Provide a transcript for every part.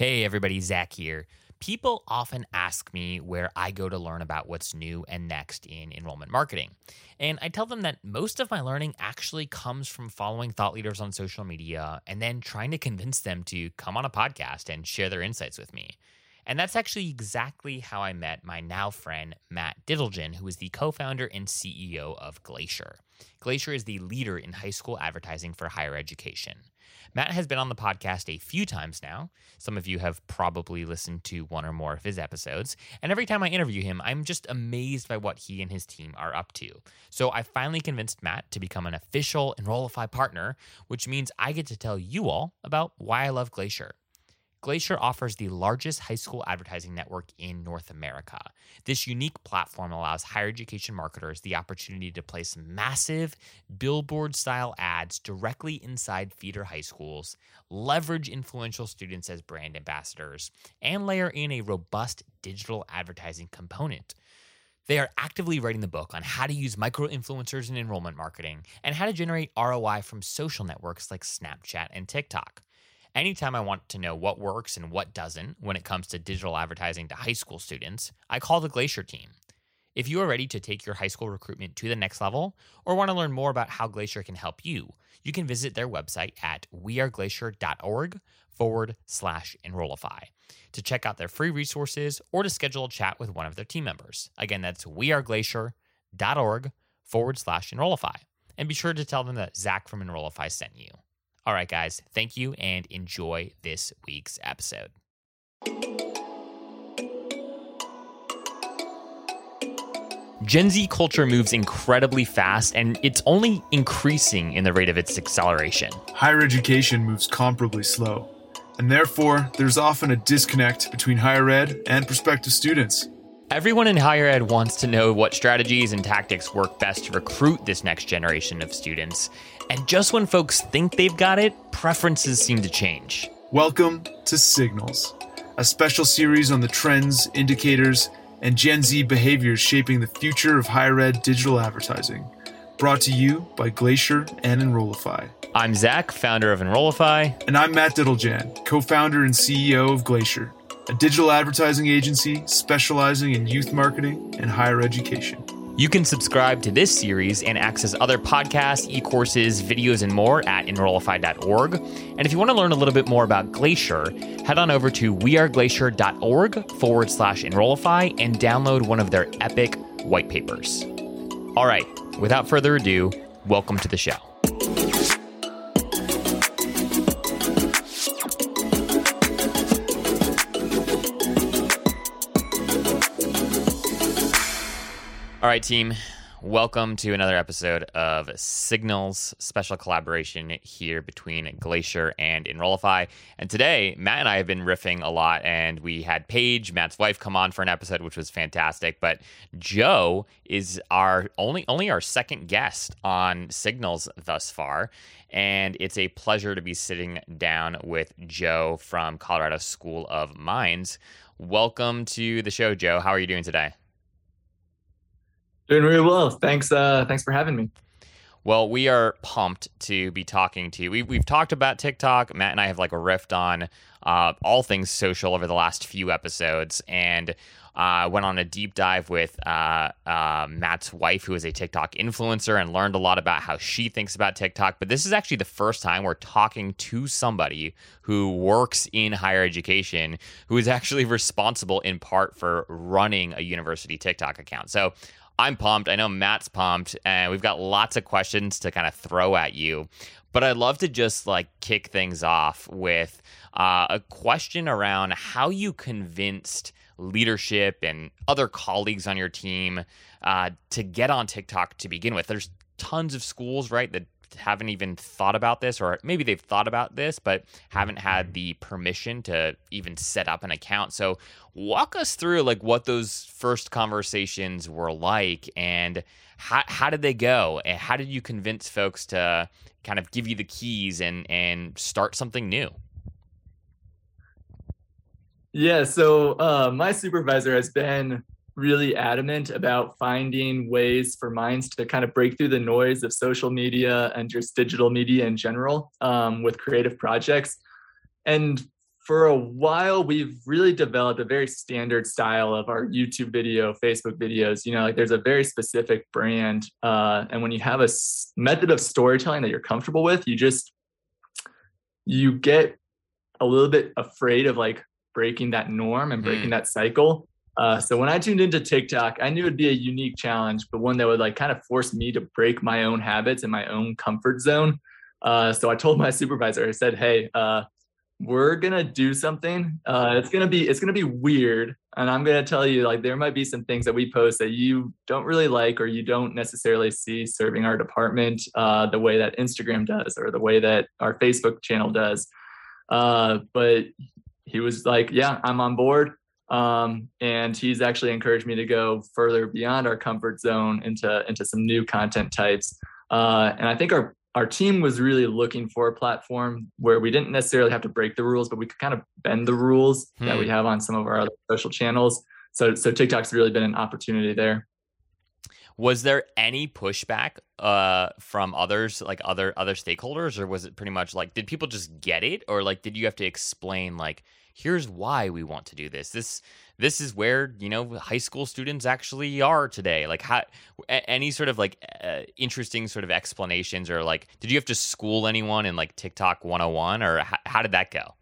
Hey, everybody, Zach here. People often ask me where I go to learn about what's new and next in enrollment marketing. And I tell them that most of my learning actually comes from following thought leaders on social media and then trying to convince them to come on a podcast and share their insights with me. And that's actually exactly how I met my now friend, Matt Dittlejan, who is the co founder and CEO of Glacier. Glacier is the leader in high school advertising for higher education. Matt has been on the podcast a few times now. Some of you have probably listened to one or more of his episodes. And every time I interview him, I'm just amazed by what he and his team are up to. So I finally convinced Matt to become an official Enrollify partner, which means I get to tell you all about why I love Glacier. Glacier offers the largest high school advertising network in North America. This unique platform allows higher education marketers the opportunity to place massive billboard style ads directly inside feeder high schools, leverage influential students as brand ambassadors, and layer in a robust digital advertising component. They are actively writing the book on how to use micro influencers in enrollment marketing and how to generate ROI from social networks like Snapchat and TikTok. Anytime I want to know what works and what doesn't when it comes to digital advertising to high school students, I call the Glacier team. If you are ready to take your high school recruitment to the next level or want to learn more about how Glacier can help you, you can visit their website at weareglacier.org forward slash enrollify to check out their free resources or to schedule a chat with one of their team members. Again, that's weareglacier.org forward slash enrollify. And be sure to tell them that Zach from Enrollify sent you. All right, guys, thank you and enjoy this week's episode. Gen Z culture moves incredibly fast and it's only increasing in the rate of its acceleration. Higher education moves comparably slow, and therefore, there's often a disconnect between higher ed and prospective students. Everyone in higher ed wants to know what strategies and tactics work best to recruit this next generation of students. And just when folks think they've got it, preferences seem to change. Welcome to Signals, a special series on the trends, indicators, and Gen Z behaviors shaping the future of higher ed digital advertising. Brought to you by Glacier and Enrollify. I'm Zach, founder of Enrollify. And I'm Matt Dittlejan, co founder and CEO of Glacier, a digital advertising agency specializing in youth marketing and higher education. You can subscribe to this series and access other podcasts, e courses, videos, and more at enrollify.org. And if you want to learn a little bit more about Glacier, head on over to weareglacier.org forward slash enrollify and download one of their epic white papers. All right, without further ado, welcome to the show. All right, team. Welcome to another episode of Signals special collaboration here between Glacier and Enrollify. And today, Matt and I have been riffing a lot, and we had Paige, Matt's wife, come on for an episode, which was fantastic. But Joe is our only only our second guest on Signals thus far, and it's a pleasure to be sitting down with Joe from Colorado School of Mines. Welcome to the show, Joe. How are you doing today? Doing really well. Thanks. Uh, thanks for having me. Well, we are pumped to be talking to you. We, we've talked about TikTok. Matt and I have like a rift on uh, all things social over the last few episodes, and uh, went on a deep dive with uh, uh, Matt's wife, who is a TikTok influencer, and learned a lot about how she thinks about TikTok. But this is actually the first time we're talking to somebody who works in higher education, who is actually responsible in part for running a university TikTok account. So I'm pumped. I know Matt's pumped, and we've got lots of questions to kind of throw at you. But I'd love to just like kick things off with uh, a question around how you convinced leadership and other colleagues on your team uh, to get on TikTok to begin with. There's tons of schools, right, that haven't even thought about this, or maybe they've thought about this, but haven't had the permission to even set up an account. So, walk us through like what those first conversations were like and how, how did they go? And how did you convince folks to kind of give you the keys and, and start something new? Yeah, so uh, my supervisor has been really adamant about finding ways for Mines to kind of break through the noise of social media and just digital media in general um, with creative projects. And for a while we've really developed a very standard style of our youtube video facebook videos you know like there's a very specific brand uh, and when you have a s- method of storytelling that you're comfortable with you just you get a little bit afraid of like breaking that norm and breaking mm. that cycle uh, so when I tuned into TikTok, I knew it'd be a unique challenge, but one that would like kind of force me to break my own habits and my own comfort zone. Uh, so I told my supervisor, I said, "Hey, uh, we're gonna do something. Uh, it's gonna be it's gonna be weird, and I'm gonna tell you like there might be some things that we post that you don't really like or you don't necessarily see serving our department uh, the way that Instagram does or the way that our Facebook channel does. Uh, but he was like, "Yeah, I'm on board." Um, and he's actually encouraged me to go further beyond our comfort zone into into some new content types. Uh, and I think our our team was really looking for a platform where we didn't necessarily have to break the rules, but we could kind of bend the rules hmm. that we hmm. have on some of our other social channels. So, so TikTok's really been an opportunity there. Was there any pushback uh, from others, like other other stakeholders, or was it pretty much like did people just get it, or like did you have to explain like here's why we want to do this. This this is where you know high school students actually are today. Like how any sort of like uh, interesting sort of explanations or like did you have to school anyone in like TikTok 101 or how, how did that go?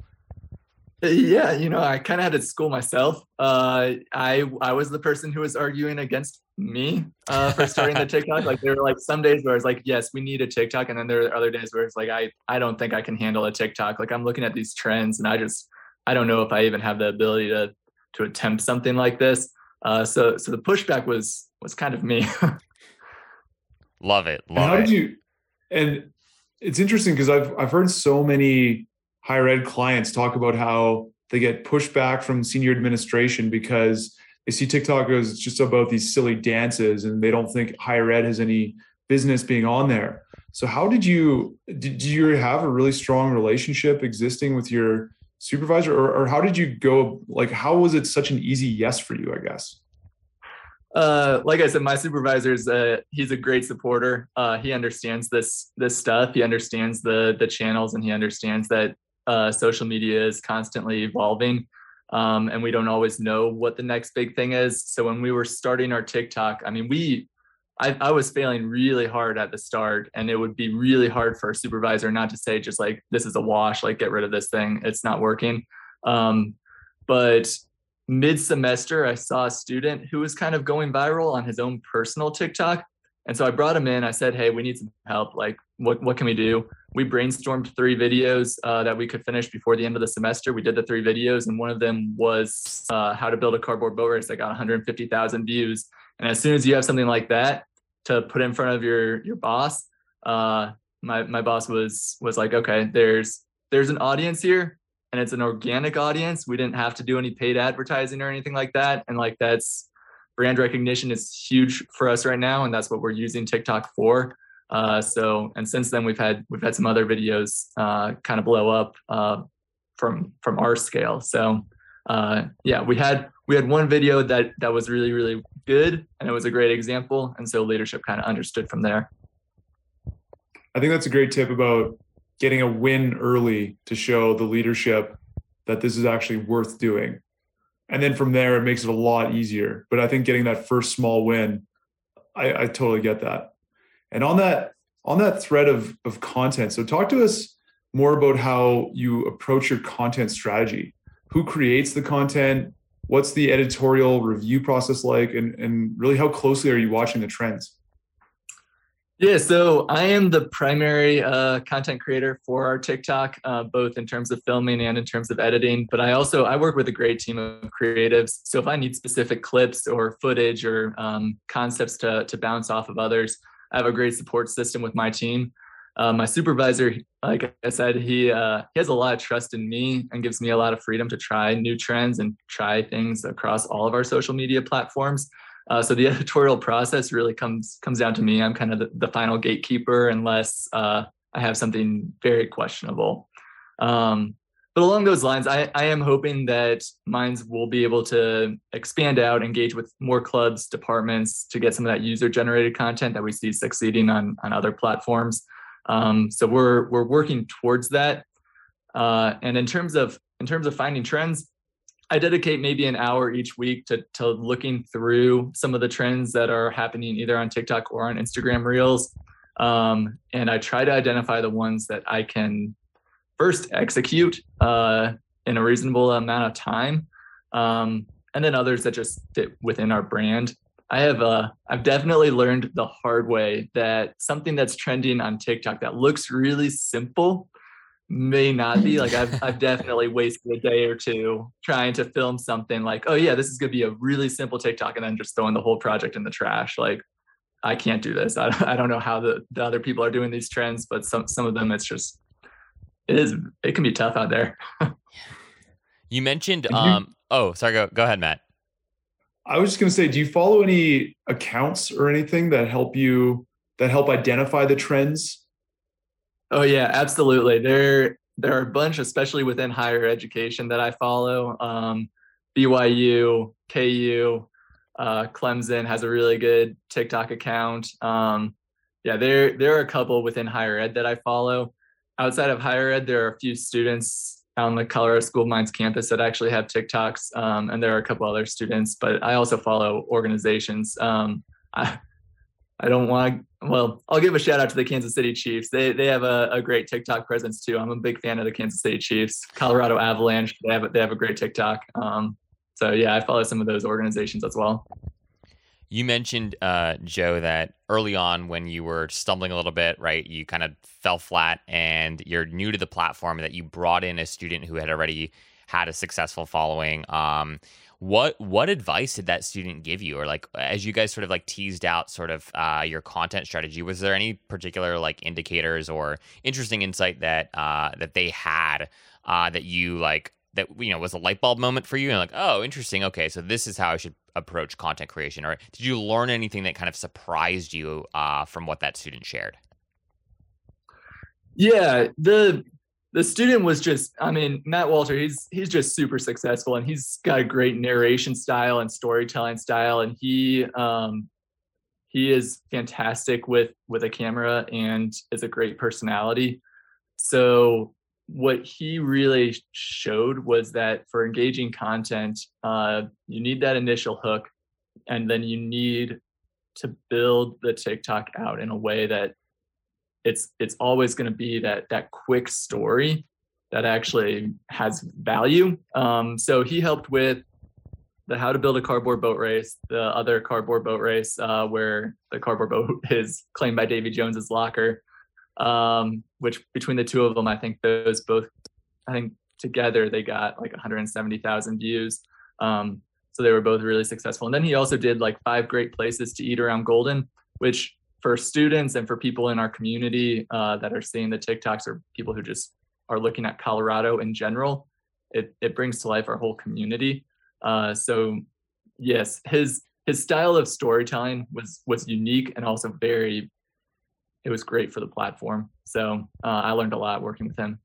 Yeah, you know, I kind of had to school myself. Uh, I I was the person who was arguing against me uh, for starting the TikTok. Like there were like some days where it's like, yes, we need a TikTok, and then there are other days where it's like, I I don't think I can handle a TikTok. Like I'm looking at these trends, and I just I don't know if I even have the ability to to attempt something like this. Uh, so so the pushback was was kind of me. love it. Love and how it. did you? And it's interesting because I've I've heard so many higher ed clients talk about how they get pushback from senior administration because they see TikTok as just about these silly dances and they don't think higher ed has any business being on there. So how did you did you have a really strong relationship existing with your supervisor or, or how did you go like how was it such an easy yes for you i guess uh, like I said, my supervisor is uh, he's a great supporter. Uh, he understands this this stuff. He understands the the channels, and he understands that uh, social media is constantly evolving, um, and we don't always know what the next big thing is. So when we were starting our TikTok, I mean, we I, I, was failing really hard at the start and it would be really hard for a supervisor not to say just like this is a wash like get rid of this thing. It's not working. Um, but mid semester i saw a student who was kind of going viral on his own personal tiktok and so i brought him in. I said hey we need some help. Like what, what can we do? We brainstormed three videos uh, that we could finish before the end of the semester. We did the three videos and one of them was uh, how to build a cardboard boat race that got 150000 views. And as soon as you have something like that to put in front of your your boss, uh, my my boss was was like, okay, there's there's an audience here, and it's an organic audience. We didn't have to do any paid advertising or anything like that, and like that's brand recognition is huge for us right now, and that's what we're using TikTok for. Uh, so and since then we've had we've had some other videos uh, kind of blow up uh, from from our scale. So uh, yeah, we had we had one video that that was really really good and it was a great example and so leadership kind of understood from there. I think that's a great tip about getting a win early to show the leadership that this is actually worth doing. And then from there it makes it a lot easier. But i think getting that first small win i, I totally get that. And on that on that thread of of content so talk to us more about how you approach your content strategy. Who creates the content what's the editorial review process like? And, and really how closely are you watching the trends? Yeah so i am the primary uh, content creator for our tiktok uh, both in terms of filming and in terms of editing but i also i work with a great team of creatives. So if i need specific clips or footage or um, concepts to, to bounce off of others i have a great support system with my team uh, my supervisor, like I said, he uh, he has a lot of trust in me and gives me a lot of freedom to try new trends and try things across all of our social media platforms. Uh, so the editorial process really comes comes down to me. I'm kind of the, the final gatekeeper unless uh, I have something very questionable. Um, but along those lines, I, I am hoping that Mines will be able to expand out, engage with more clubs, departments to get some of that user generated content that we see succeeding on, on other platforms. Um, so we're we're working towards that. Uh, and in terms of in terms of finding trends, I dedicate maybe an hour each week to, to looking through some of the trends that are happening either on TikTok or on Instagram Reels. Um, and I try to identify the ones that I can first execute uh, in a reasonable amount of time, um, and then others that just fit within our brand. I have uh, I've definitely learned the hard way that something that's trending on TikTok that looks really simple may not be. Like I've, I've definitely wasted a day or two trying to film something like oh yeah this is going to be a really simple tiktok and then just throwing the whole project in the trash. Like i can't do this. I, I don't know how the, the other people are doing these trends but some some of them it's just it is it can be tough out there. You mentioned um oh sorry go go ahead matt i was just going to say do you follow any accounts or anything that help you that help identify the trends Oh yeah, absolutely. There there are a bunch, especially within higher education, that I follow. Um, BYU, KU, uh, Clemson has a really good TikTok account. Um, yeah, there there are a couple within higher ed that I follow. Outside of higher ed, there are a few students on the Colorado School of Mines campus that actually have TikToks, um, and there are a couple other students. But I also follow organizations. Um, I, I don't want to. Well, I'll give a shout out to the Kansas City Chiefs. They they have a, a great TikTok presence too. I'm a big fan of the Kansas City Chiefs. Colorado Avalanche. They have they have a great TikTok. Um, so yeah, I follow some of those organizations as well. You mentioned uh, Joe that early on when you were stumbling a little bit, right? You kind of fell flat, and you're new to the platform. That you brought in a student who had already had a successful following. Um, what what advice did that student give you or like as you guys sort of like teased out sort of uh, your content strategy was there any particular like indicators or interesting insight that uh, that they had uh, that you like that you know was a light bulb moment for you and like oh interesting okay so this is how i should approach content creation or did you learn anything that kind of surprised you uh, from what that student shared? Yeah the the student was just i mean matt walter he's he's just super successful and he's got a great narration style and storytelling style and he um he is fantastic with with a camera and is a great personality. So what he really showed was that for engaging content uh you need that initial hook and then you need to build the tiktok out in a way that it's it's always going to be that that quick story that actually has value. Um, so he helped with the how to build a cardboard boat race, the other cardboard boat race uh, where the cardboard boat is claimed by Davy Jones's locker. Um, which between the two of them, I think those both, I think together they got like 170,000 views. Um, so they were both really successful. And then he also did like five great places to eat around Golden, which for students and for people in our community uh, that are seeing the TikToks or people who just are looking at Colorado in general, it, it brings to life our whole community. Uh, so yes, his his style of storytelling was was unique and also very it was great for the platform. So uh, I learned a lot working with him.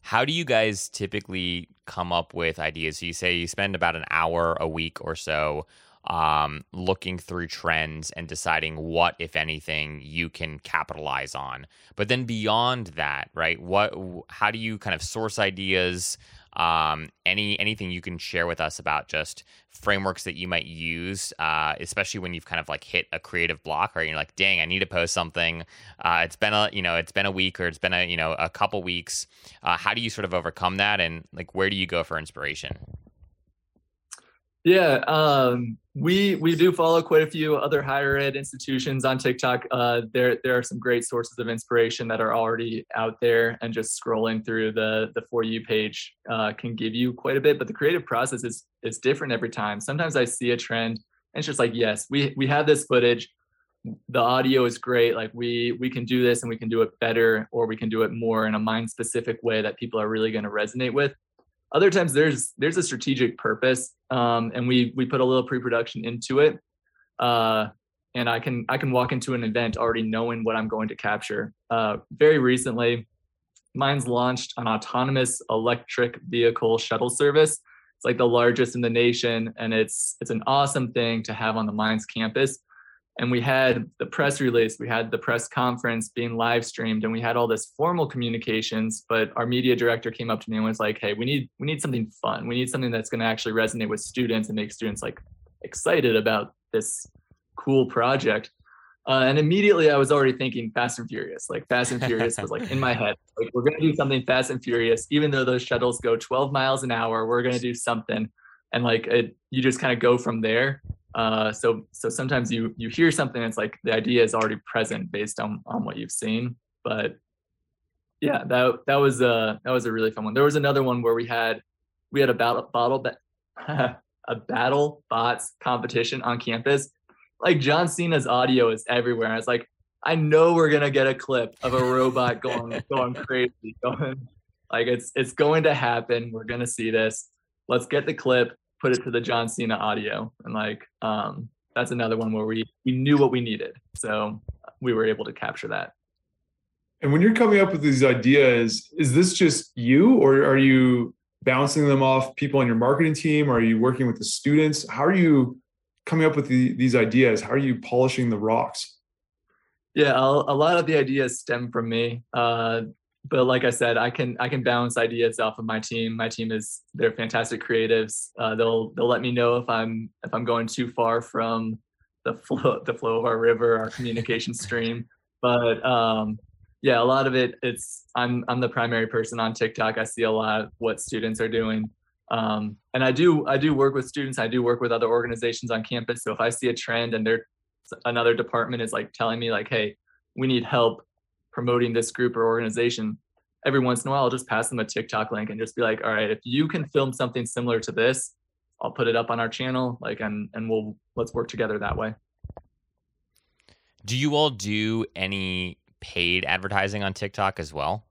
How do you guys typically come up with ideas? So you say you spend about an hour a week or so um, looking through trends and deciding what, if anything, you can capitalize on. But then beyond that, right? What? How do you kind of source ideas? Um, any anything you can share with us about just frameworks that you might use, uh, especially when you've kind of like hit a creative block, or you're like, dang, I need to post something. Uh, it's been a you know it's been a week or it's been a you know a couple weeks. Uh, how do you sort of overcome that, and like where do you go for inspiration? Yeah, um, we we do follow quite a few other higher ed institutions on TikTok. Uh, there there are some great sources of inspiration that are already out there, and just scrolling through the the for you page uh, can give you quite a bit. But the creative process is is different every time. Sometimes I see a trend, and it's just like, yes, we we have this footage. The audio is great. Like we we can do this, and we can do it better, or we can do it more in a mind specific way that people are really going to resonate with other times there's there's a strategic purpose um, and we we put a little pre-production into it uh, and i can i can walk into an event already knowing what i'm going to capture. Uh, very recently Mines launched an autonomous electric vehicle shuttle service. It's like the largest in the nation and it's it's an awesome thing to have on the Mines campus and we had the press release we had the press conference being live streamed and we had all this formal communications but our media director came up to me and was like hey we need we need something fun. We need something that's going to actually resonate with students and make students like excited about this cool project. Uh, and immediately i was already thinking fast and furious like fast and furious was like in my head. Like we're going to do something fast and furious even though those shuttles go 12 miles an hour we're going to do something and like it, you just kind of go from there uh, so so sometimes you you hear something, it's like the idea is already present based on on what you've seen. But yeah, that that was a that was a really fun one. There was another one where we had we had a battle bottle a battle bots competition on campus. Like John Cena's audio is everywhere. I was like, I know we're gonna get a clip of a robot going going crazy, going like it's it's going to happen. We're gonna see this. Let's get the clip put it to the John Cena audio. And like um, that's another one where we we knew what we needed. So we were able to capture that. And when you're coming up with these ideas, is this just you or are you bouncing them off people on your marketing team? Or are you working with the students? How are you coming up with the, these ideas? How are you polishing the rocks? Yeah, a lot of the ideas stem from me. Uh, but like I said, I can I can bounce ideas off of my team. My team is they're fantastic creatives. Uh, they'll they'll let me know if I'm if I'm going too far from the flow the flow of our river, our communication stream. But um, yeah, a lot of it it's I'm I'm the primary person on TikTok. I see a lot of what students are doing. Um, and I do I do work with students. I do work with other organizations on campus. So if I see a trend and there another department is like telling me like, hey, we need help promoting this group or organization, every once in a while I'll just pass them a TikTok link and just be like, all right, if you can film something similar to this, I'll put it up on our channel, like and and we'll let's work together that way. Do you all do any paid advertising on TikTok as well?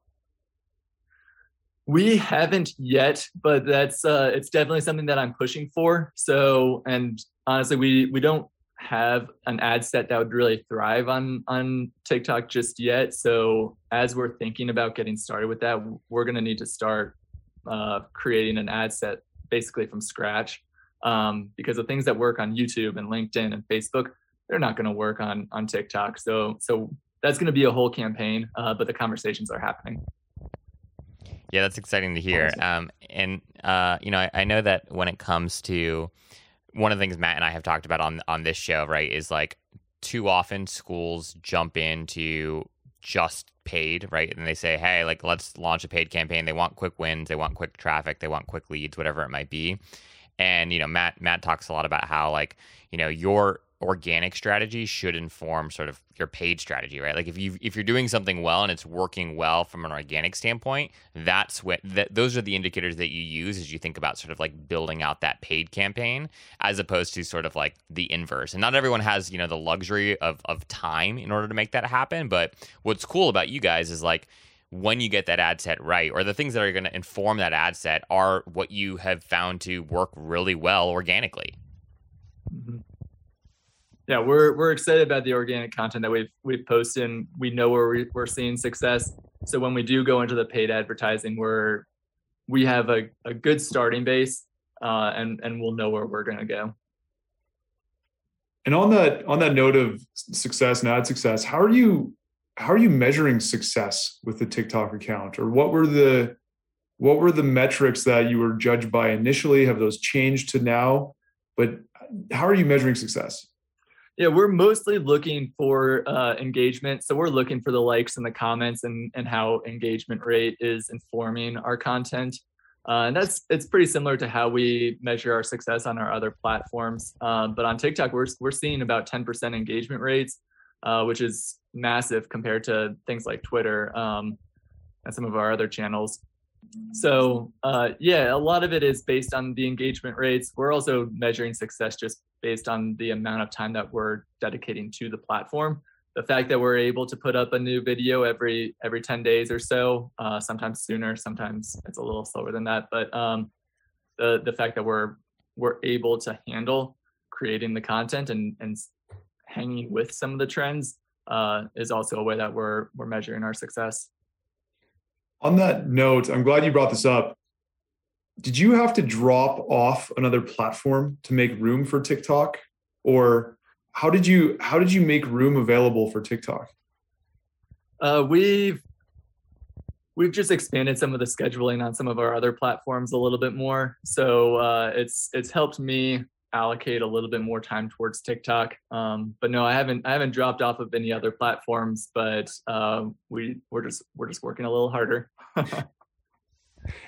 We haven't yet, but that's uh it's definitely something that I'm pushing for. So and honestly we we don't have an ad set that would really thrive on on TikTok just yet. So as we're thinking about getting started with that, we're going to need to start uh, creating an ad set basically from scratch um, because the things that work on YouTube and LinkedIn and Facebook, they're not going to work on on TikTok. So so that's going to be a whole campaign, uh, but the conversations are happening. Yeah, that's exciting to hear. Um, and uh, you know, I, I know that when it comes to one of the things Matt and I have talked about on on this show, right, is like too often schools jump into just paid, right? And they say, hey, like let's launch a paid campaign. They want quick wins, they want quick traffic, they want quick leads, whatever it might be. And you know, Matt Matt talks a lot about how like you know your organic strategy should inform sort of your paid strategy, right? Like if you if you're doing something well and it's working well from an organic standpoint, that's what that those are the indicators that you use as you think about sort of like building out that paid campaign as opposed to sort of like the inverse. And not everyone has, you know, the luxury of of time in order to make that happen, but what's cool about you guys is like when you get that ad set right or the things that are going to inform that ad set are what you have found to work really well organically. Mm-hmm yeah, we're we're excited about the organic content that we've we've posted. And we know where we, we're seeing success. So when we do go into the paid advertising, we're we have a, a good starting base, uh, and and we'll know where we're going to go. And on that on that note of success and ad success, how are you how are you measuring success with the TikTok account, or what were the what were the metrics that you were judged by initially? Have those changed to now? But how are you measuring success? Yeah, we're mostly looking for uh, engagement. So we're looking for the likes and the comments and, and how engagement rate is informing our content. Uh, and that's it's pretty similar to how we measure our success on our other platforms. Um, but on TikTok, we're we're seeing about 10% engagement rates, uh, which is massive compared to things like Twitter um, and some of our other channels. So uh, yeah, a lot of it is based on the engagement rates. We're also measuring success just based on the amount of time that we're dedicating to the platform. The fact that we're able to put up a new video every every 10 days or so, uh, sometimes sooner, sometimes it's a little slower than that. But um, the the fact that we're we're able to handle creating the content and and hanging with some of the trends uh, is also a way that we're we're measuring our success. On that note, I'm glad you brought this up. Did you have to drop off another platform to make room for TikTok? Or how did you how did you make room available for TikTok? Uh, we've we've just expanded some of the scheduling on some of our other platforms a little bit more. So uh, it's it's helped me allocate a little bit more time towards TikTok. Um, but no, I haven't I haven't dropped off of any other platforms, but uh, we we're just we're just working a little harder.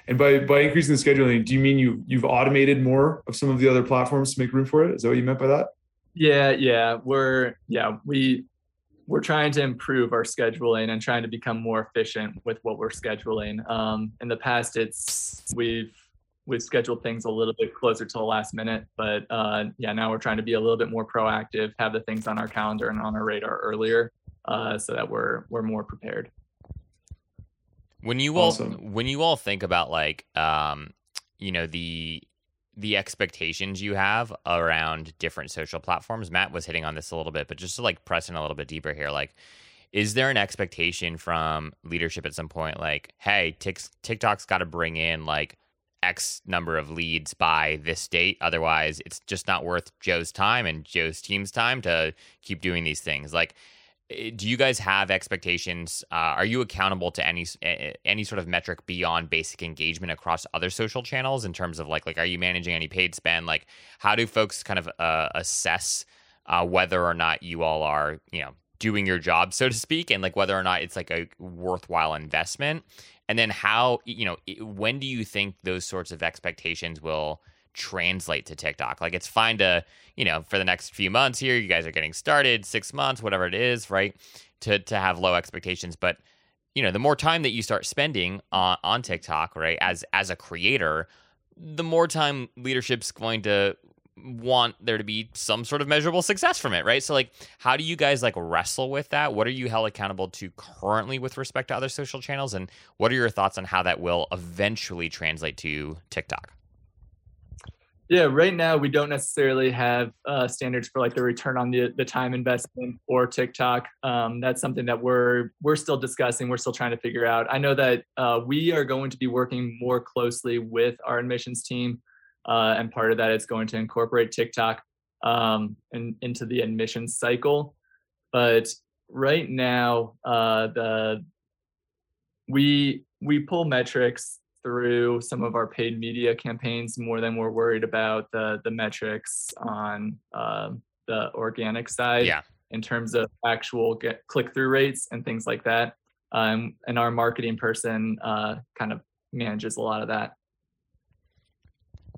and by by increasing the scheduling, do you mean you you've automated more of some of the other platforms to make room for it? Is that what you meant by that? Yeah, yeah, we're yeah we we're trying to improve our scheduling and trying to become more efficient with what we're scheduling. Um, in the past, it's we've we've scheduled things a little bit closer to the last minute, but uh, yeah, now we're trying to be a little bit more proactive, have the things on our calendar and on our radar earlier, uh, so that we're we're more prepared. When you all awesome. when you all think about like um, you know the the expectations you have around different social platforms. Matt was hitting on this a little bit, but just to like press in a little bit deeper here, like, is there an expectation from leadership at some point, like, hey, TikTok's got to bring in like X number of leads by this date. Otherwise, it's just not worth Joe's time and Joe's team's time to keep doing these things. Like, Eh, do you guys have expectations? Uh, are you accountable to any any sort of metric beyond basic engagement across other social channels in terms of like like are you managing any paid spend? Like how do folks kind of uh, assess uh, whether or not you all are you know doing your job so to speak, and like whether or not it's like a worthwhile investment? And then how you know when do you think those sorts of expectations will translate to TikTok. Like it's fine to, you know, for the next few months here, you guys are getting started, six months, whatever it is, right? To to have low expectations. But you know, the more time that you start spending on, on TikTok, right, as as a creator, the more time leadership's going to want there to be some sort of measurable success from it, right? So like how do you guys like wrestle with that? What are you held accountable to currently with respect to other social channels and what are your thoughts on how that will eventually translate to TikTok? Yeah, right now we don't necessarily have uh, standards for like the return on the, the time investment or TikTok. Um, that's something that we're we're still discussing. We're still trying to figure out. I know that uh, we are going to be working more closely with our admissions team, uh, and part of that is going to incorporate TikTok um, in, into the admissions cycle. But right now, uh, the we we pull metrics through some of our paid media campaigns more than we're worried about the the metrics on uh, the organic side yeah. in terms of actual click through rates and things like that. Um, and our marketing person uh, kind of manages a lot of that.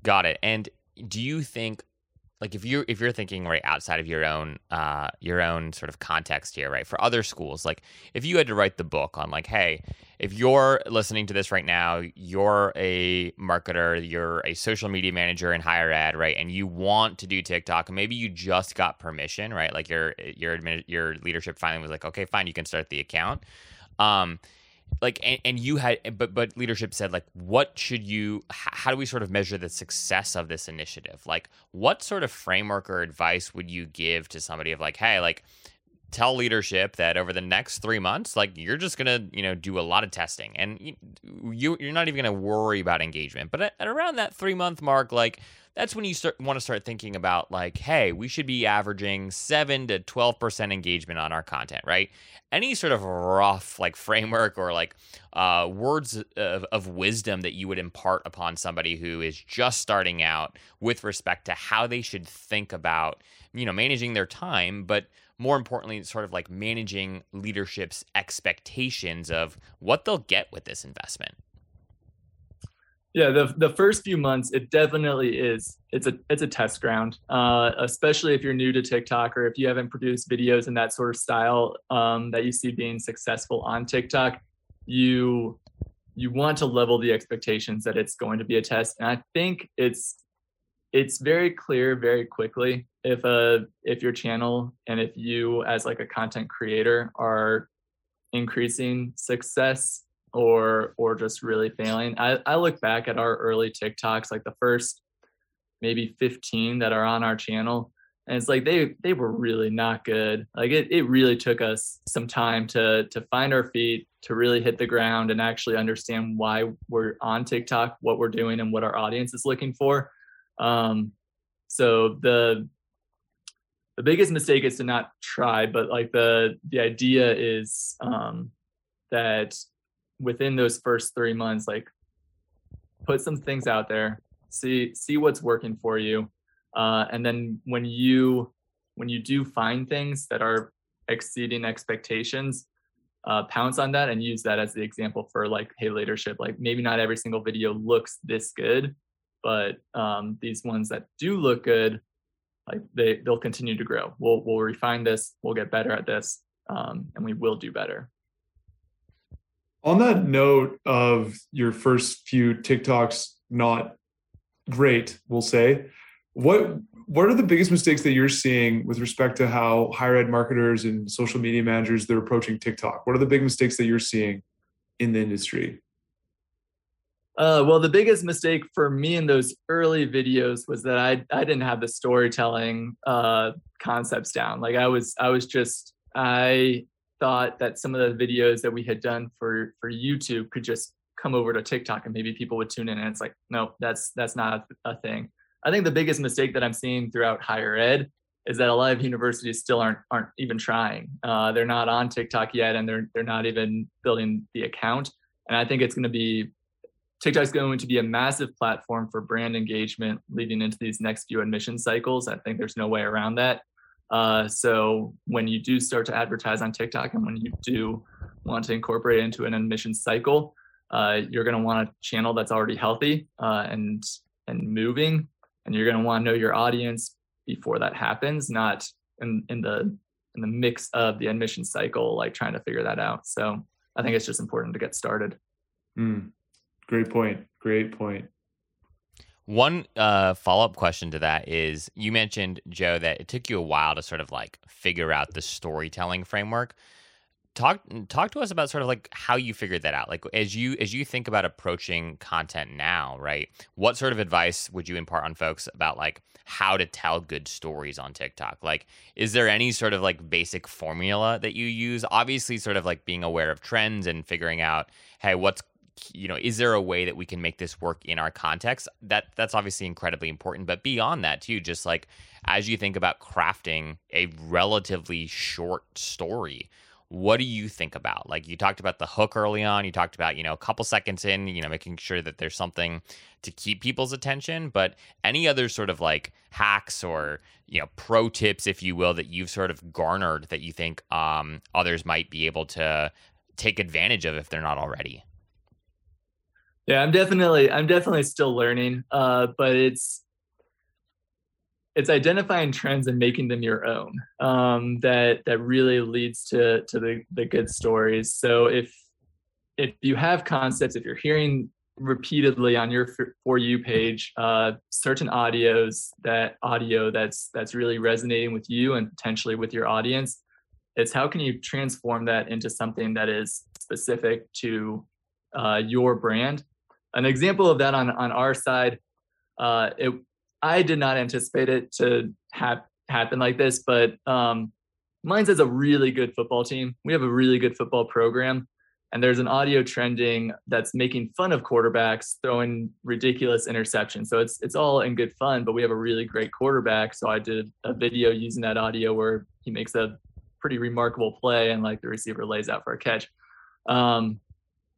Got it. And do you think like if you if you're thinking right outside of your own uh your own sort of context here right for other schools like if you had to write the book on like hey if you're listening to this right now you're a marketer you're a social media manager in higher ed right and you want to do tiktok and maybe you just got permission right like your your admin your leadership finally was like okay fine you can start the account um like and, and, you had but but leadership said like what should you how do we sort of measure the success of this initiative? Like what sort of framework or advice would you give to somebody of like hey like tell leadership that over the next three months like you're just gonna you know do a lot of testing and you, you're not even gonna worry about engagement but at, at around that three month mark like that's when you start want to start thinking about like, hey, we should be averaging seven to twelve percent engagement on our content, right? Any sort of rough like framework or like uh, words of, of wisdom that you would impart upon somebody who is just starting out with respect to how they should think about, you know, managing their time, but more importantly, sort of like managing leadership's expectations of what they'll get with this investment. Yeah, the the first few months, it definitely is. It's a it's a test ground, uh, especially if you're new to TikTok or if you haven't produced videos in that sort of style um, that you see being successful on TikTok. You you want to level the expectations that it's going to be a test, and I think it's it's very clear very quickly if a if your channel and if you as like a content creator are increasing success or or just really failing. I, I look back at our early TikToks, like the first maybe 15 that are on our channel. And it's like they they were really not good. Like it, it really took us some time to to find our feet, to really hit the ground and actually understand why we're on TikTok, what we're doing and what our audience is looking for. Um, so the the biggest mistake is to not try, but like the the idea is um, that within those first three months, like put some things out there, see see what's working for you, uh, and then when you when you do find things that are exceeding expectations, uh, pounce on that and use that as the example for like hey leadership like maybe not every single video looks this good but um, these ones that do look good like they they'll continue to grow we'll we'll refine this we'll get better at this um, and we will do better on that note of your first few tiktoks not great we'll say what what are the biggest mistakes that you're seeing with respect to how higher ed marketers and social media managers they're approaching TikTok? What are the big mistakes that you're seeing in the industry? Uh, well, the biggest mistake for me in those early videos was that I I didn't have the storytelling uh, concepts down. Like I was I was just I thought that some of the videos that we had done for for YouTube could just come over to TikTok and maybe people would tune in. And it's like no, that's that's not a thing. I think the biggest mistake that I'm seeing throughout higher ed is that a lot of universities still aren't aren't even trying. Uh, they're not on TikTok yet, and they're they're not even building the account. And I think it's going to be TikTok's going to be a massive platform for brand engagement leading into these next few admission cycles. I think there's no way around that. Uh, so when you do start to advertise on TikTok, and when you do want to incorporate it into an admission cycle, uh, you're going to want a channel that's already healthy uh, and and moving and you're going to want to know your audience before that happens not in in the in the mix of the admission cycle like trying to figure that out so i think it's just important to get started mm, great point. Great point. One uh, follow-up question to that is you mentioned joe that it took you a while to sort of like figure out the storytelling framework. Talk talk to us about sort of like how you figured that out. Like as you as you think about approaching content now right what sort of advice would you impart on folks about like how to tell good stories on tiktok? Like is there any sort of like basic formula that you use? Obviously sort of like being aware of trends and figuring out hey what's you know is there a way that we can make this work in our context? That that's obviously incredibly important but beyond that too just like as you think about crafting a relatively short story what do you think about? Like you talked about the hook early on you talked about you know a couple seconds in you know making sure that there's something to keep people's attention but any other sort of like hacks or you know pro tips if you will that you've sort of garnered that you think um, others might be able to take advantage of if they're not already yeah i'm definitely i'm definitely still learning uh, but it's it's identifying trends and making them your own um, that that really leads to to the the good stories. So if if you have concepts, if you're hearing repeatedly on your for you page uh, certain audios that audio that's that's really resonating with you and potentially with your audience it's how can you transform that into something that is specific to uh, your brand an example of that on on our side uh, it I did not anticipate it to happen like this, but um, Mines has a really good football team. We have a really good football program, and there's an audio trending that's making fun of quarterbacks throwing ridiculous interceptions. So it's it's all in good fun, but we have a really great quarterback. So I did a video using that audio where he makes a pretty remarkable play and like the receiver lays out for a catch. Um,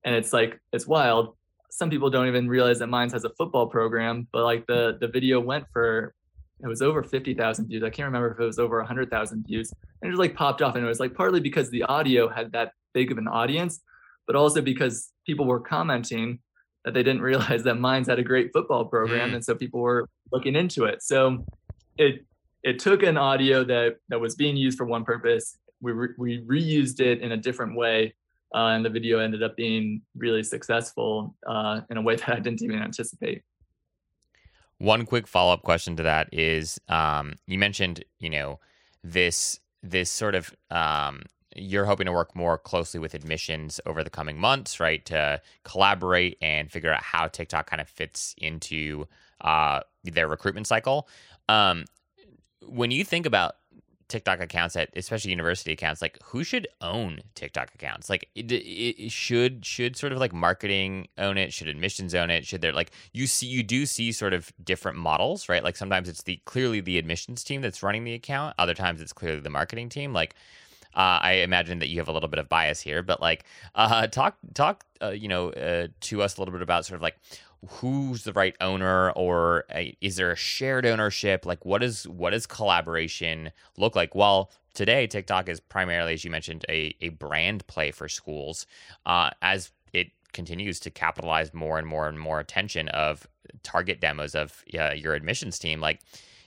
and it's like it's wild some people don't even realize that Mines has a football program, but like the the video went for it was over 50,000 views. I can't remember if it was over 100,000 views. And it just like popped off and it was like partly because the audio had that big of an audience, but also because people were commenting that they didn't realize that Mines had a great football program mm. and so people were looking into it. So it it took an audio that that was being used for one purpose. We re- we reused it in a different way uh, and the video ended up being really successful uh, in a way that I didn't even anticipate. One quick follow up question to that is um, you mentioned you know this this sort of um, you're hoping to work more closely with admissions over the coming months, right? To collaborate and figure out how TikTok kind of fits into uh, their recruitment cycle. Um, when you think about TikTok accounts at especially university accounts, like who should own TikTok accounts? Like it, it, should should sort of like marketing own it? Should admissions own it? Should there like you see you do see sort of different models, right? Like sometimes it's the clearly the admissions team that's running the account. Other times it's clearly the marketing team. Like uh, I imagine that you have a little bit of bias here, but like uh, talk talk uh, you know uh, to us a little bit about sort of like who's the right owner or a, is there a shared ownership? Like what is what does collaboration look like? Well today tiktok is primarily as you mentioned a, a brand play for schools uh, as it continues to capitalize more and more and more attention of target demos of uh, your admissions team. Like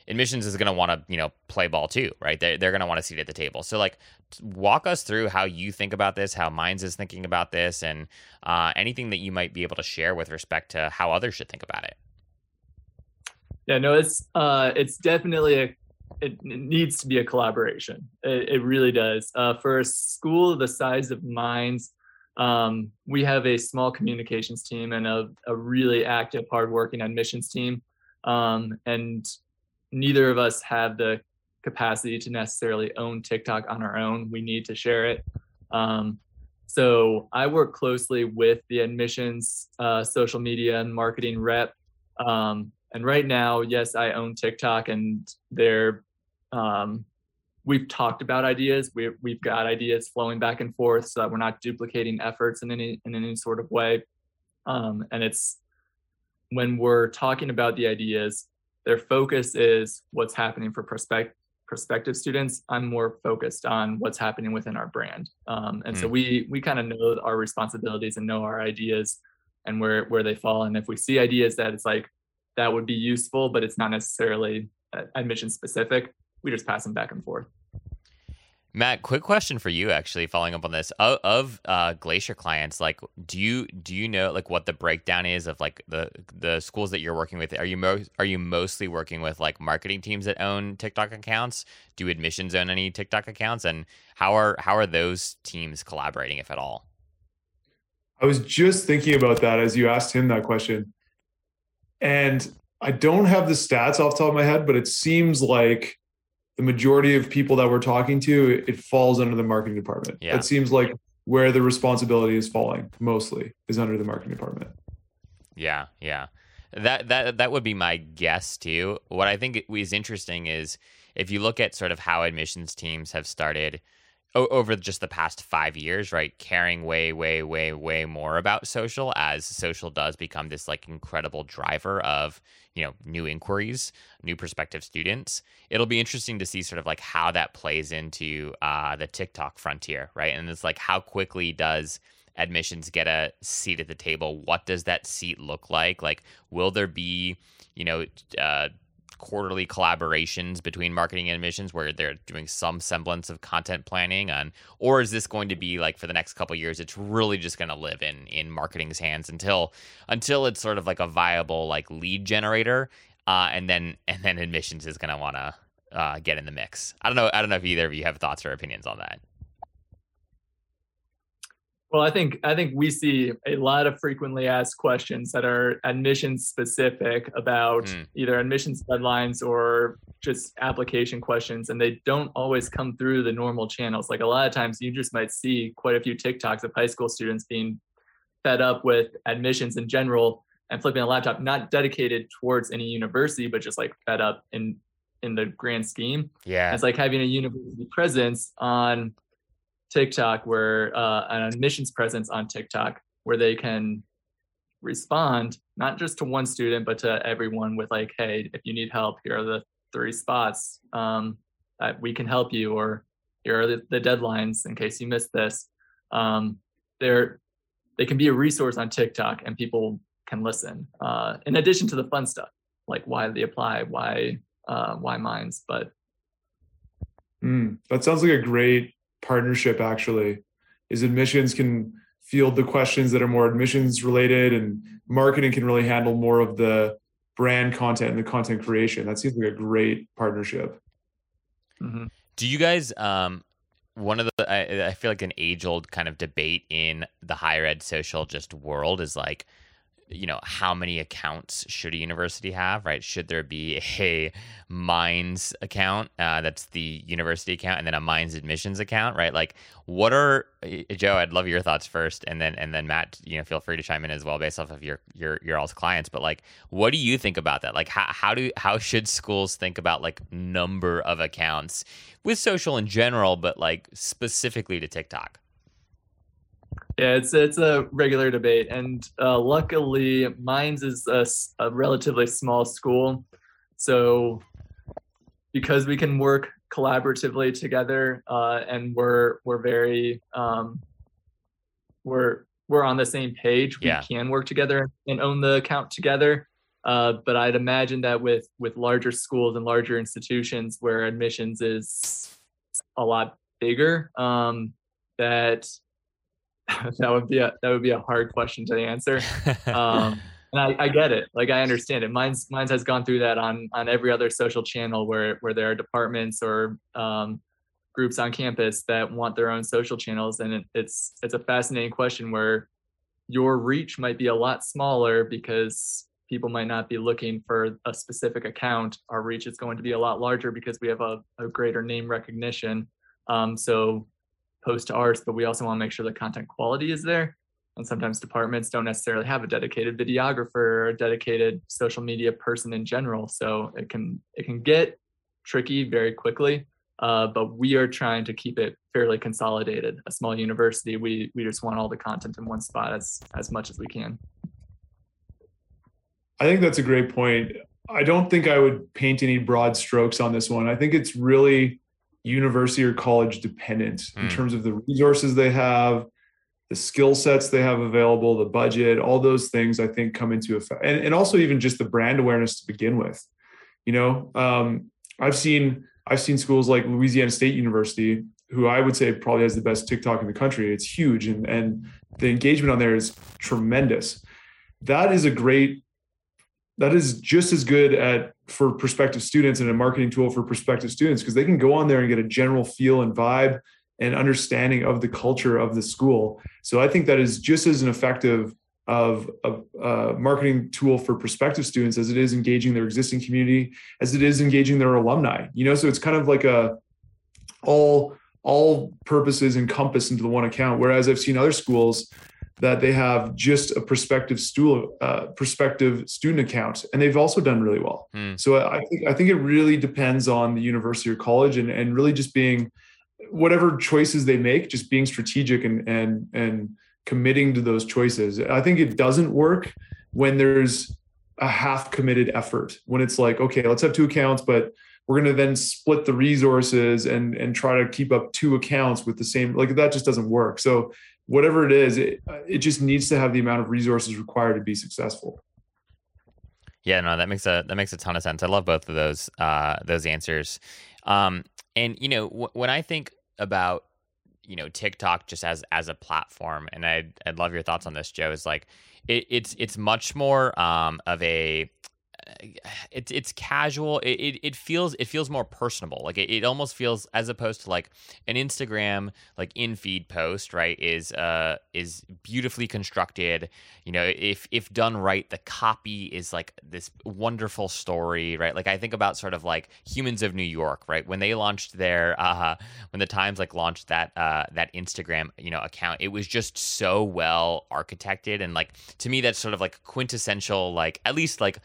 admissions is going to want to you know play ball too right? They're, they're going to want to seat at the table. So like walk us through how you think about this how Mines is thinking about this and uh, anything that you might be able to share with respect to how others should think about it. Yeah no it's uh it's definitely a it, needs to be a collaboration. It, it really does. Uh, for a school the size of Mines um, we have a small communications team and a, a really active hardworking admissions team. Um, and neither of us have the capacity to necessarily own TikTok on our own. We need to share it. Um, so I work closely with the admissions, uh, social media, and marketing rep. Um, and right now, yes, I own TikTok, and they're um, we've talked about ideas. We, we've got ideas flowing back and forth, so that we're not duplicating efforts in any in any sort of way. Um, and it's when we're talking about the ideas, their focus is what's happening for prospect, prospective students. I'm more focused on what's happening within our brand. Um, and mm. so hmm. we we kind of know our responsibilities and know our ideas and where where they fall. And if we see ideas that it's like that would be useful, but it's not necessarily uh, admission specific, we just pass them back and forth. Matt, quick question for you, actually, following up on this of, of uh, Glacier clients. Like, do you do you know like what the breakdown is of like the the schools that you're working with? Are you mo- are you mostly working with like marketing teams that own TikTok accounts? Do admissions own any TikTok accounts? And how are how are those teams collaborating, if at all? I was just thinking about that as you asked him that question, and I don't have the stats off the top of my head, but it seems like the majority of people that we're talking to, it falls under the marketing department. Yeah. It seems like where the responsibility is falling mostly is under the marketing department. Yeah, yeah. That that that would be my guess too. What I think is interesting is if you look at sort of how admissions teams have started over just the past five years, right? Caring way, way, way, way more about social as social does become this like incredible driver of, you know, new inquiries, new prospective students. It'll be interesting to see sort of like how that plays into uh, the TikTok frontier, right? And it's like how quickly does admissions get a seat at the table? What does that seat look like? Like, will there be, you know, uh, quarterly collaborations between marketing and admissions where they're doing some semblance of content planning on or is this going to be like for the next couple years it's really just going to live in in marketing's hands until until it's sort of like a viable like lead generator uh, and then and then admissions is going to want to uh, get in the mix. I don't know i don't know if either of you have thoughts or opinions on that well, I think I think we see a lot of frequently asked questions that are admissions specific about mm. either admissions deadlines or just application questions, and they don't always come through the normal channels. Like a lot of times, you just might see quite a few TikToks of high school students being fed up with admissions in general and flipping a laptop, not dedicated towards any university, but just like fed up in in the grand scheme. Yeah, it's like having a university presence on TikTok where uh, an admissions presence on TikTok where they can respond not just to one student but to everyone with like, hey, if you need help, here are the three spots um, that we can help you, or here are the, the deadlines in case you missed this. Um, they're they can be a resource on TikTok and people can listen. Uh, in addition to the fun stuff like why they apply, why uh, why mines, but mm, that sounds like a great partnership actually is admissions can field the questions that are more admissions related and marketing can really handle more of the brand content and the content creation that seems like a great partnership mm-hmm. do you guys um one of the I, I feel like an age old kind of debate in the higher ed social just world is like you know how many accounts should a university have right? Should there be a Mines account uh, that's the university account and then a Mines admissions account right? Like what are joe i'd love your thoughts first and then and then matt you know feel free to chime in as well based off of your your your all's clients but like what do you think about that? Like how, how do how should schools think about like number of accounts with social in general but like specifically to tiktok yeah, it's it's a regular debate, and uh, luckily, Mines is a, a, relatively small school, so because we can work collaboratively together, uh, and we're we're very um, we're we're on the same page. We yeah. can work together and own the account together. Uh, but I'd imagine that with with larger schools and larger institutions where admissions is a lot bigger, um, that that would be a that would be a hard question to answer. Um, and I, I, get it. Like I understand it. Mines Mines has gone through that on on every other social channel where where there are departments or um, groups on campus that want their own social channels, and it, it's it's a fascinating question where your reach might be a lot smaller because people might not be looking for a specific account. Our reach is going to be a lot larger because we have a, a greater name recognition. Um, so post to ours, but we also want to make sure the content quality is there. And sometimes departments don't necessarily have a dedicated videographer or a dedicated social media person in general. So it can it can get tricky very quickly. Uh, but we are trying to keep it fairly consolidated. A small university, we we just want all the content in one spot as as much as we can. I think that's a great point. I don't think I would paint any broad strokes on this one. I think it's really university or college dependent mm. in hmm. terms of the resources they have, the skill sets they have available, the budget, all those things I think come into effect. And, and also even just the brand awareness to begin with. You know, um, I've seen I've seen schools like Louisiana State University, who I would say probably has the best TikTok in the country. It's huge and, and the engagement on there is tremendous. That is a great that is just as good at for prospective students and a marketing tool for prospective students because they can go on there and get a general feel and vibe and understanding of the culture of the school. So I think that is just as an effective of a, a, uh, marketing tool for prospective students as it is engaging their existing community, as it is engaging their alumni. You know, so it's kind of like a all all purposes encompassed into the one account. Whereas I've seen other schools that they have just a prospective stool, uh, prospective student account, and they've also done really well. Mm. So I think I think it really depends on the university or college, and and really just being whatever choices they make, just being strategic and and and committing to those choices. I think it doesn't work when there's a half committed effort. When it's like, okay, let's have two accounts, but we're going to then split the resources and and try to keep up two accounts with the same like that just doesn't work so whatever it is, it, it just needs to have the amount of resources required to be successful. Yeah, no, that makes a that makes a ton of sense. I love both of those uh, those answers. Um, and you know, w- when I think about you know TikTok just as as a platform, and I'd I'd love your thoughts on this, Joe. Is like it, it's it's much more um, of a it's it's casual. It, it, it feels it feels more personable. Like it, it almost feels as opposed to like an Instagram like in feed post, right? Is uh is beautifully constructed. You know, if if done right, the copy is like this wonderful story, right? Like I think about sort of like Humans of New York, right? When they launched their uh when the Times like launched that uh that Instagram, you know, account, it was just so well architected and like to me that's sort of like quintessential like at least like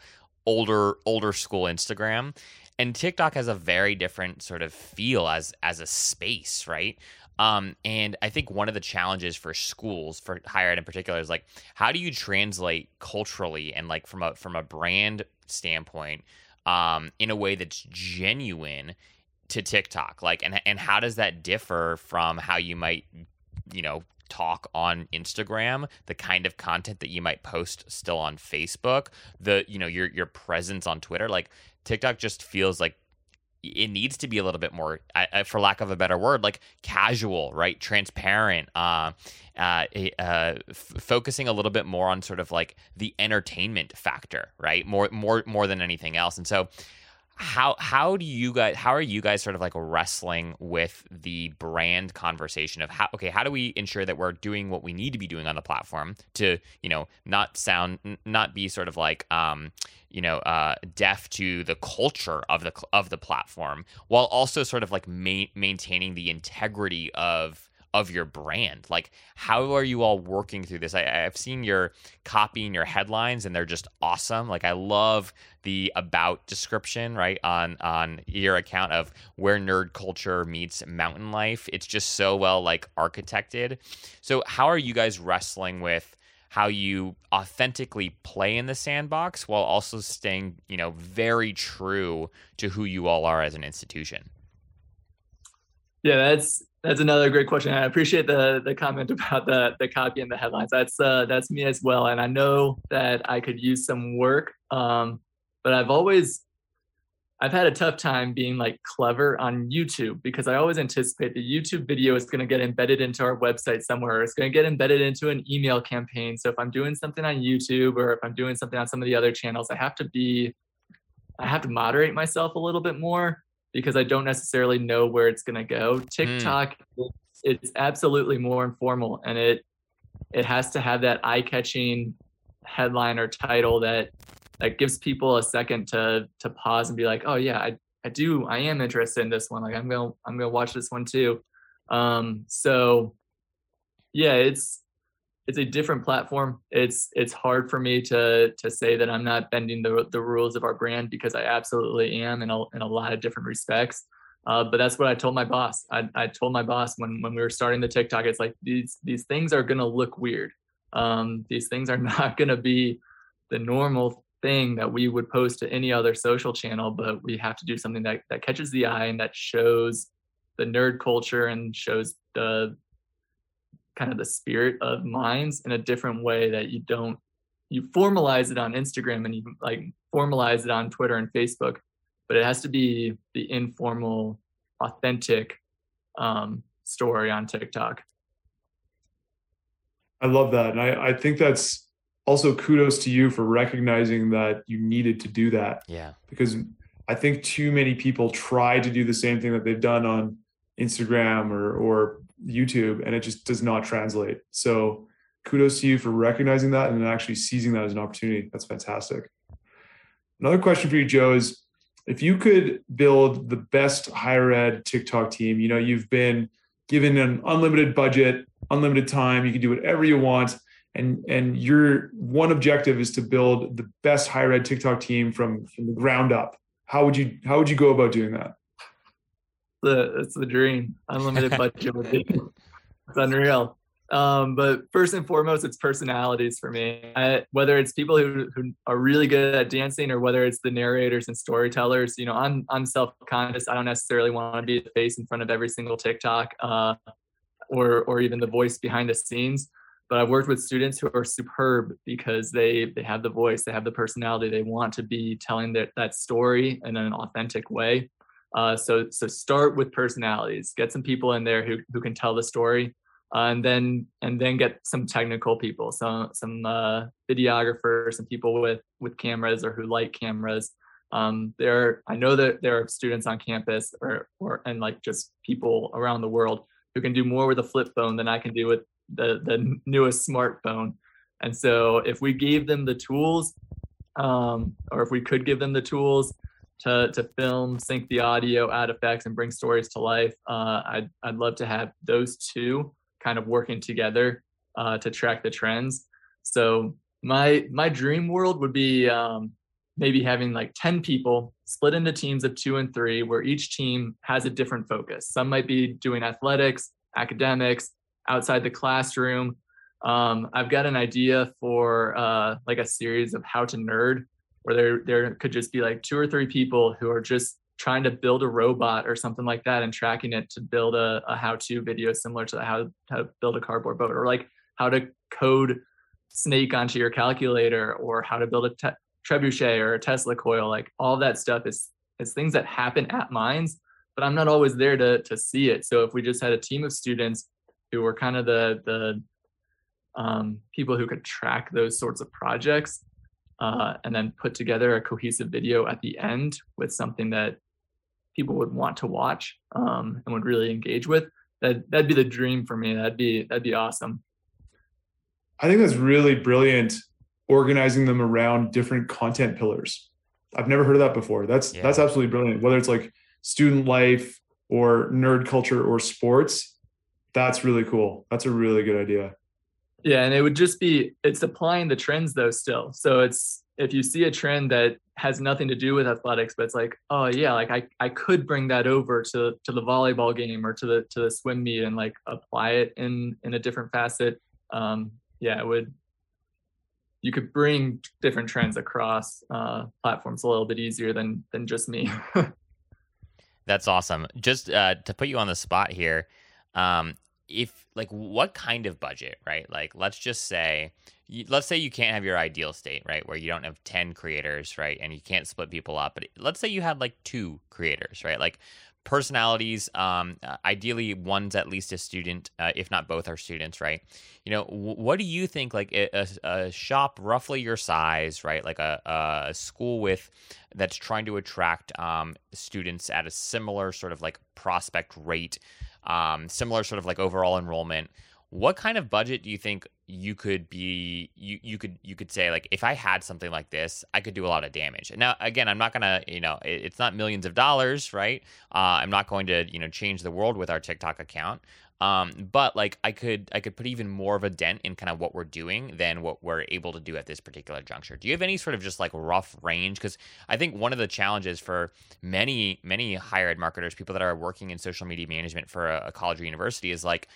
older older school Instagram. And TikTok has a very different sort of feel as as a space, right? Um, and I think one of the challenges for schools, for higher ed in particular, is like how do you translate culturally and like from a from a brand standpoint, um, in a way that's genuine to TikTok? Like, and and how does that differ from how you might, you know, talk on Instagram, the kind of content that you might post still on Facebook, the you know your your presence on Twitter, like TikTok just feels like it needs to be a little bit more, for lack of a better word, like casual, right? Transparent, uh, uh, uh, f- focusing a little bit more on sort of like the entertainment factor, right? More, more, more than anything else. And so, how how do you guys how are you guys sort of like wrestling with the brand conversation of how okay how do we ensure that we're doing what we need to be doing on the platform to you know not sound not be sort of like um you know uh deaf to the culture of the of the platform while also sort of like ma- maintaining the integrity of of your brand. Like, how are you all working through this? I, have seen your copy and your headlines, and they're just awesome. Like, I love the about description right on on your account of where nerd culture meets mountain life. It's just so well like architected. So, how are you guys wrestling with? how you authentically play in the sandbox while also staying, you know, very true to who you all are as an institution. Yeah, that's that's another great question. I appreciate the the comment about the the copy and the headlines. That's uh, that's me as well, and I know that I could use some work. Um, but I've always I've had a tough time being like clever on YouTube because I always anticipate the YouTube video is going to get embedded into our website somewhere. It's going to get embedded into an email campaign. So if I'm doing something on YouTube or if I'm doing something on some of the other channels, I have to be I have to moderate myself a little bit more because I don't necessarily know where it's going to go. Hmm. TikTok, mm. it's absolutely more informal, and it it has to have that eye-catching headline or title that that gives people a second to to pause and be like, oh yeah, I I do I am interested in this one. Like I'm gonna I'm gonna watch this one too. Um, so yeah, it's it's a different platform. It's it's hard for me to to say that I'm not bending the the rules of our brand because I absolutely am in a in a lot of different respects. Uh, but that's what I told my boss. I, I told my boss when when we were starting the TikTok, it's like these these things are gonna look weird. Um, these things are not gonna be the normal thing that we would post to any other social channel, but we have to do something that that catches the eye and that shows the nerd culture and shows the kind of the spirit of Mines in a different way that you don't you formalize it on Instagram and you like formalize it on Twitter and Facebook, but it has to be the informal, authentic um, story on TikTok. I love that. And I, I think that's also kudos to you for recognizing that you needed to do that. Yeah. Because I think too many people try to do the same thing that they've done on Instagram or or YouTube and it just does not translate. So kudos to you for recognizing that and actually seizing that as an opportunity. That's fantastic. Another question for you, Joe, is if you could build the best higher ed TikTok team, you know, you've been given an unlimited budget, unlimited time, you can do whatever you want. And, and your one objective is to build the best higher ed TikTok team from, from the ground up. How would you how would you go about doing that? The it's the dream. Unlimited budget would be it's unreal. Um, but first and foremost, it's personalities for me. I, whether it's people who, who are really good at dancing or whether it's the narrators and storytellers, you know, I'm I'm self-conscious. I don't necessarily want to be the face in front of every single TikTok uh, or or even the voice behind the scenes. But I've worked with students who are superb because they they have the voice, they have the personality, they want to be telling that that story in an authentic way. Uh, so so start with personalities, get some people in there who who can tell the story, uh, and then and then get some technical people, some some uh, videographers, some people with with cameras or who like cameras. Um, there, I know that there are students on campus or or and like just people around the world who can do more with a flip phone than I can do with the the newest smartphone. And so if we gave them the tools, um, or if we could give them the tools, to, to film, sync the audio, add effects, and bring stories to life. Uh, I'd, I'd love to have those two kind of working together uh, to track the trends. So my my dream world would be um, maybe having like 10 people split into teams of two and three where each team has a different focus. Some might be doing athletics, academics, outside the classroom. Um, I've got an idea for uh, like a series of how to nerd where there there could just be like two or three people who are just trying to build a robot or something like that and tracking it to build a, a how-to video similar to how, how to build a cardboard boat or like how to code snake onto your calculator or how to build a te- trebuchet or a tesla coil like all that stuff is is things that happen at mines but i'm not always there to to see it. So if we just had a team of students who were kind of the the um, people who could track those sorts of projects uh, and then put together a cohesive video at the end with something that people would want to watch um, and would really engage with that that'd be the dream for me. That'd be that'd be awesome. I think that's really brilliant organizing them around different content pillars. I've never heard of that before. That's yeah. that's absolutely brilliant. Whether it's like student life or nerd culture or sports that's really cool. That's a really good idea yeah and it would just be it's applying the trends though still. So it's if you see a trend that has nothing to do with athletics but it's like oh yeah like i i could bring that over to to the volleyball game or to the to the swim meet and like apply it in in a different facet um yeah it would you could bring different trends across uh platforms a little bit easier than than just me. That's awesome. Just uh to put you on the spot here um if like what kind of budget right like let's just say let's say you can't have your ideal state, right? Where you don't have 10 creators, right? And you can't split people up. But let's say you had like two creators, right? Like personalities, um, uh, ideally one's at least a student, uh, if not both are students, right? You know, what do you think like a, a, shop roughly your size, right? Like a, a school with that's trying to attract um, students at a similar sort of like prospect rate, um, similar sort of like overall enrollment what kind of budget do you think you could be you you could you could say like if I had something like this, I could do a lot of damage. Now again, I'm not gonna you know it, it's not millions of dollars, right? Uh, I'm not going to you know change the world with our TikTok account. Um, but like I could I could put even more of a dent in kind of what we're doing than what we're able to do at this particular juncture. Do you have any sort of just like rough range? Because I think one of the challenges for many many higher ed marketers, people that are working in social media management for a, a college or university, is like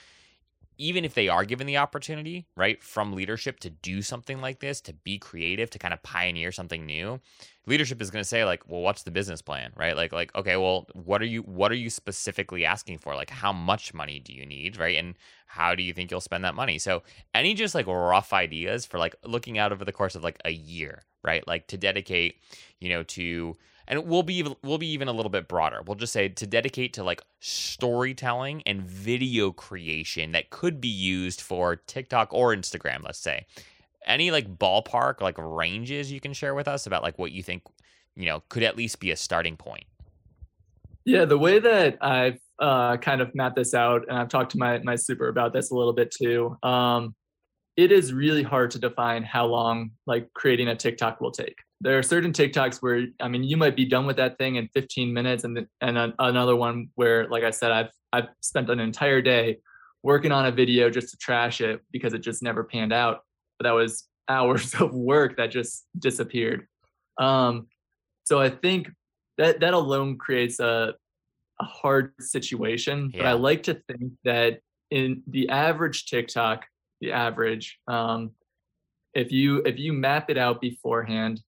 even if they are given the opportunity, right, from leadership to do something like this, to be creative, to kind of pioneer something new, leadership is going to say like, well, what's the business plan, right? Like, like, okay, well, what are you, what are you specifically asking for? Like, how much money do you need, right? And how do you think you'll spend that money? So, any just like rough ideas for like looking out over the course of like a year, right? Like to dedicate, you know, to and we'll be we'll be even a little bit broader. We'll just say to dedicate to like storytelling and video creation that could be used for TikTok or Instagram, let's say. Any like ballpark like ranges you can share with us about like what you think, you know, could at least be a starting point. Yeah, the way that I've uh, kind of mapped this out, and I've talked to my my super about this a little bit too. Um, it is really hard to define how long like creating a TikTok will take there are certain TikToks where I mean you might be done with that thing in 15 minutes, and the, and a, another one where, like I said, I've I've spent an entire day working on a video just to trash it because it just never panned out. But that was hours of work that just disappeared. Um, so I think that that alone creates a a hard situation. Yeah. But I like to think that in the average TikTok, the average, um, if you if you map it out beforehand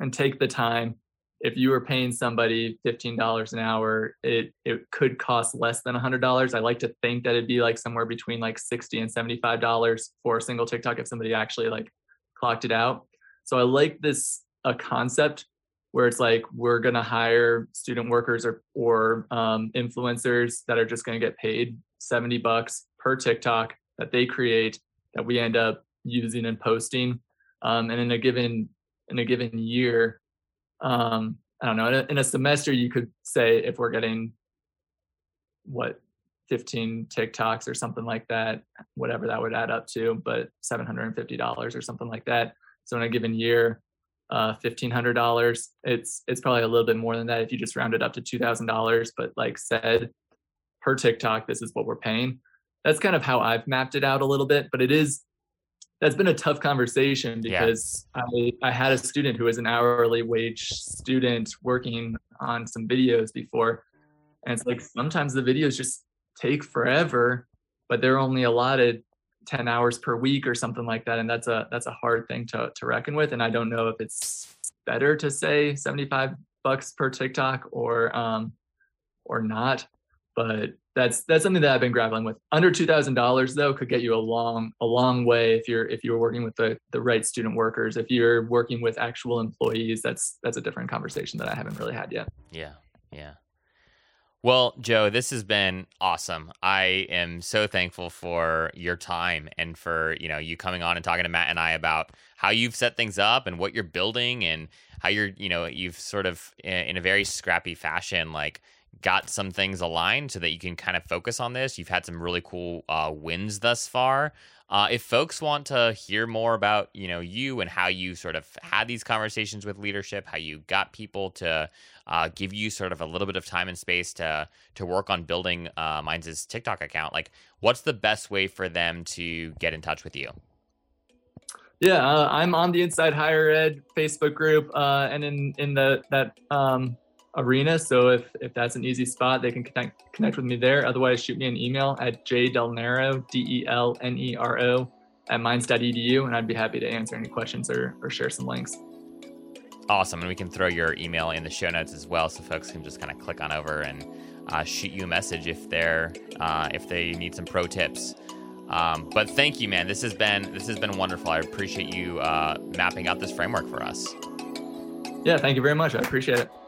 and take the time. If you were paying somebody $15 an hour, it it could cost less than $100. I like to think that it'd be like somewhere between like 60 and $75 for a single TikTok if somebody actually like clocked it out. So I like this a concept where it's like we're going to hire student workers or or um, influencers that are just going to get paid 70 bucks per TikTok that they create that we end up using and posting. Um, and in a given in a given year um i don't know in a, in a semester you could say if we're getting what 15 TikToks or something like that, whatever that would add up to, but $750 or something like that. So in a given year, uh, $1,500, it's, it's probably a little bit more than that if you just round it up to $2,000. But like said, per TikTok, this is what we're paying. That's kind of how I've mapped it out a little bit, but it is that's been a tough conversation because yeah. I, I had a student who was an hourly wage student working on some videos before. And it's like sometimes the videos just take forever, but they're only allotted 10 hours per week or something like that. And that's a that's a hard thing to, to reckon with. And I don't know if it's better to say 75 bucks per TikTok or um or not. But that's that's something that I've been grappling with. Under two thousand dollars though could get you a long a long way if you're if you're working with the the right student workers. If you're working with actual employees, that's that's a different conversation that I haven't really had yet. Yeah, yeah. Well, Joe, this has been awesome. I am so thankful for your time and for, you know, you coming on and talking to Matt and I about how you've set things up and what you're building and how you're, you know, you've sort of eh, in a very scrappy fashion like got some things aligned so that you can kind of focus on this. You've had some really cool uh, wins thus far. Uh, if folks want to hear more about you know you and how you sort of had these conversations with leadership, how you got people to uh, give you sort of a little bit of time and space to to work on building uh, Mines' TikTok account, like what's the best way for them to get in touch with you? Yeah, uh, I'm on the Inside Higher Ed Facebook group uh, and in in the that um, arena. So if if that's an easy spot, they can connect connect with me there. Otherwise, shoot me an email at jdelnero d e l n e r o at mines.edu, and I'd be happy to answer any questions or or share some links. Awesome, and we can throw your email in the show notes as well, so folks can just kind of click on over and uh, shoot you a message if they're uh, if they need some pro tips. Um, but thank you, man. This has been this has been wonderful. I appreciate you uh, mapping out this framework for us. Yeah, thank you very much. I appreciate it.